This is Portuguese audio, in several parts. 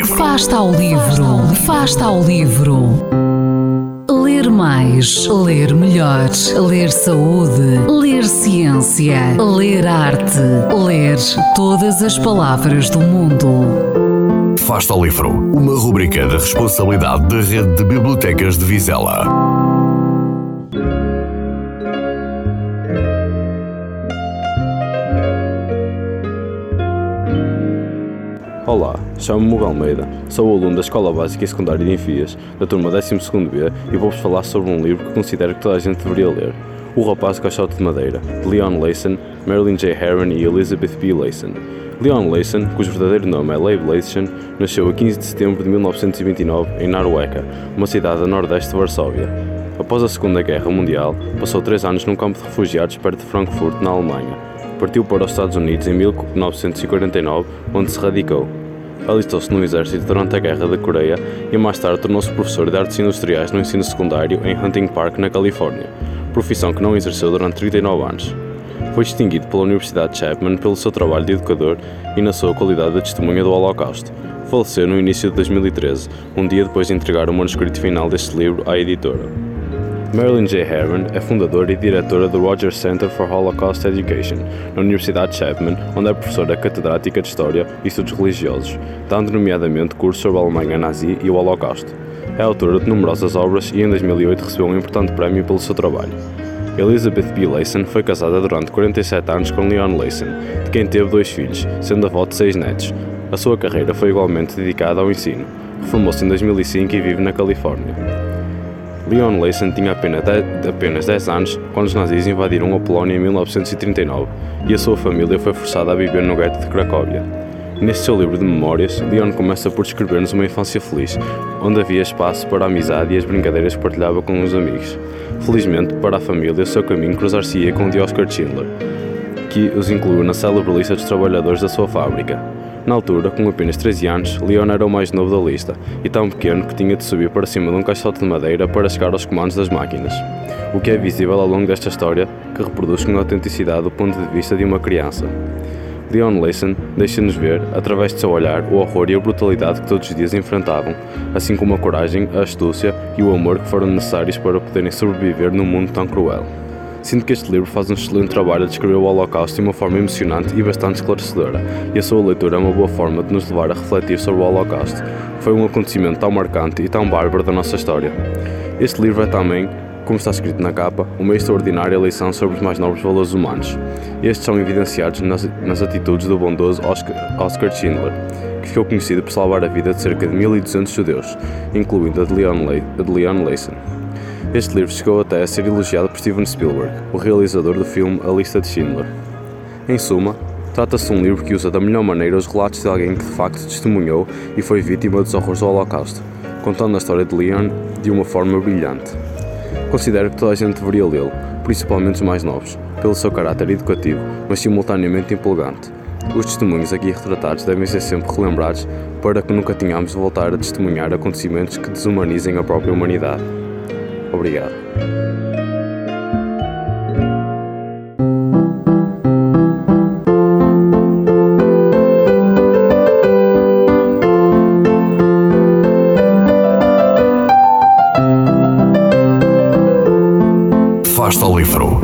Fasta ao livro, Fasta ao livro. Ler mais, ler melhor, ler saúde, ler ciência, ler arte, ler todas as palavras do mundo. Fasta ao livro, uma rubrica da responsabilidade da Rede de Bibliotecas de Vizela. Olá, chamo-me Hugo Almeida, sou aluno da Escola Básica e Secundária de Enfias, da turma 12º B e vou-vos falar sobre um livro que considero que toda a gente deveria ler, O Rapaz Caixote de Madeira, de Leon Layson, Marilyn J. Heron e Elizabeth B. Layson. Leon Layson, cujo verdadeiro nome é Leib Layson, nasceu a 15 de setembro de 1929 em Narueka, uma cidade a nordeste de Varsóvia. Após a Segunda Guerra Mundial, passou três anos num campo de refugiados perto de Frankfurt, na Alemanha. Partiu para os Estados Unidos em 1949, onde se radicou. Alistou-se no exército durante a Guerra da Coreia e mais tarde tornou-se professor de artes industriais no ensino secundário em Hunting Park, na Califórnia, profissão que não exerceu durante 39 anos. Foi distinguido pela Universidade Chapman pelo seu trabalho de educador e na sua qualidade de testemunha do Holocausto. Faleceu no início de 2013, um dia depois de entregar o manuscrito final deste livro à editora. Marilyn J. Heron é fundadora e diretora do Rogers Center for Holocaust Education, na Universidade Chapman, onde é professora catedrática de História e Estudos Religiosos, dando nomeadamente cursos sobre a Alemanha nazi e o Holocausto. É autora de numerosas obras e em 2008 recebeu um importante prémio pelo seu trabalho. Elizabeth B. Layson foi casada durante 47 anos com Leon Layson, de quem teve dois filhos, sendo avó de seis netos. A sua carreira foi igualmente dedicada ao ensino. Reformou-se em 2005 e vive na Califórnia. Leon Layson tinha apenas 10, apenas 10 anos quando os nazis invadiram a Polónia em 1939 e a sua família foi forçada a viver no gueto de Cracóvia. Neste seu livro de memórias, Leon começa por descrever-nos uma infância feliz, onde havia espaço para a amizade e as brincadeiras que partilhava com os amigos. Felizmente, para a família, o seu caminho cruzar-se-ia com de Oscar Schindler, que os incluiu na célebre lista dos trabalhadores da sua fábrica. Na altura, com apenas 13 anos, Leon era o mais novo da lista e tão pequeno que tinha de subir para cima de um caixote de madeira para chegar aos comandos das máquinas. O que é visível ao longo desta história, que reproduz com autenticidade o ponto de vista de uma criança. Leon Layson deixa-nos ver, através de seu olhar, o horror e a brutalidade que todos os dias enfrentavam, assim como a coragem, a astúcia e o amor que foram necessários para poderem sobreviver num mundo tão cruel. Sinto que este livro faz um excelente trabalho a descrever o Holocausto de uma forma emocionante e bastante esclarecedora, e a sua leitura é uma boa forma de nos levar a refletir sobre o Holocausto. Foi um acontecimento tão marcante e tão bárbaro da nossa história. Este livro é também, como está escrito na capa, uma extraordinária lição sobre os mais nobres valores humanos. Estes são evidenciados nas, nas atitudes do bondoso Oscar, Oscar Schindler, que ficou conhecido por salvar a vida de cerca de 1.200 judeus, incluindo a de Leon, Le a de Leon Layson. Este livro chegou até a ser elogiado por Steven Spielberg, o realizador do filme A Lista de Schindler. Em suma, trata-se de um livro que usa da melhor maneira os relatos de alguém que de facto testemunhou e foi vítima dos horrores do Holocausto, contando a história de Leon de uma forma brilhante. Considero que toda a gente deveria lê-lo, principalmente os mais novos, pelo seu caráter educativo, mas simultaneamente empolgante. Os testemunhos aqui retratados devem ser sempre relembrados para que nunca tenhamos de voltar a testemunhar acontecimentos que desumanizem a própria humanidade. Obrigado. Fasta o livro.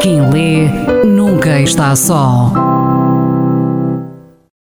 Quem lê nunca está só.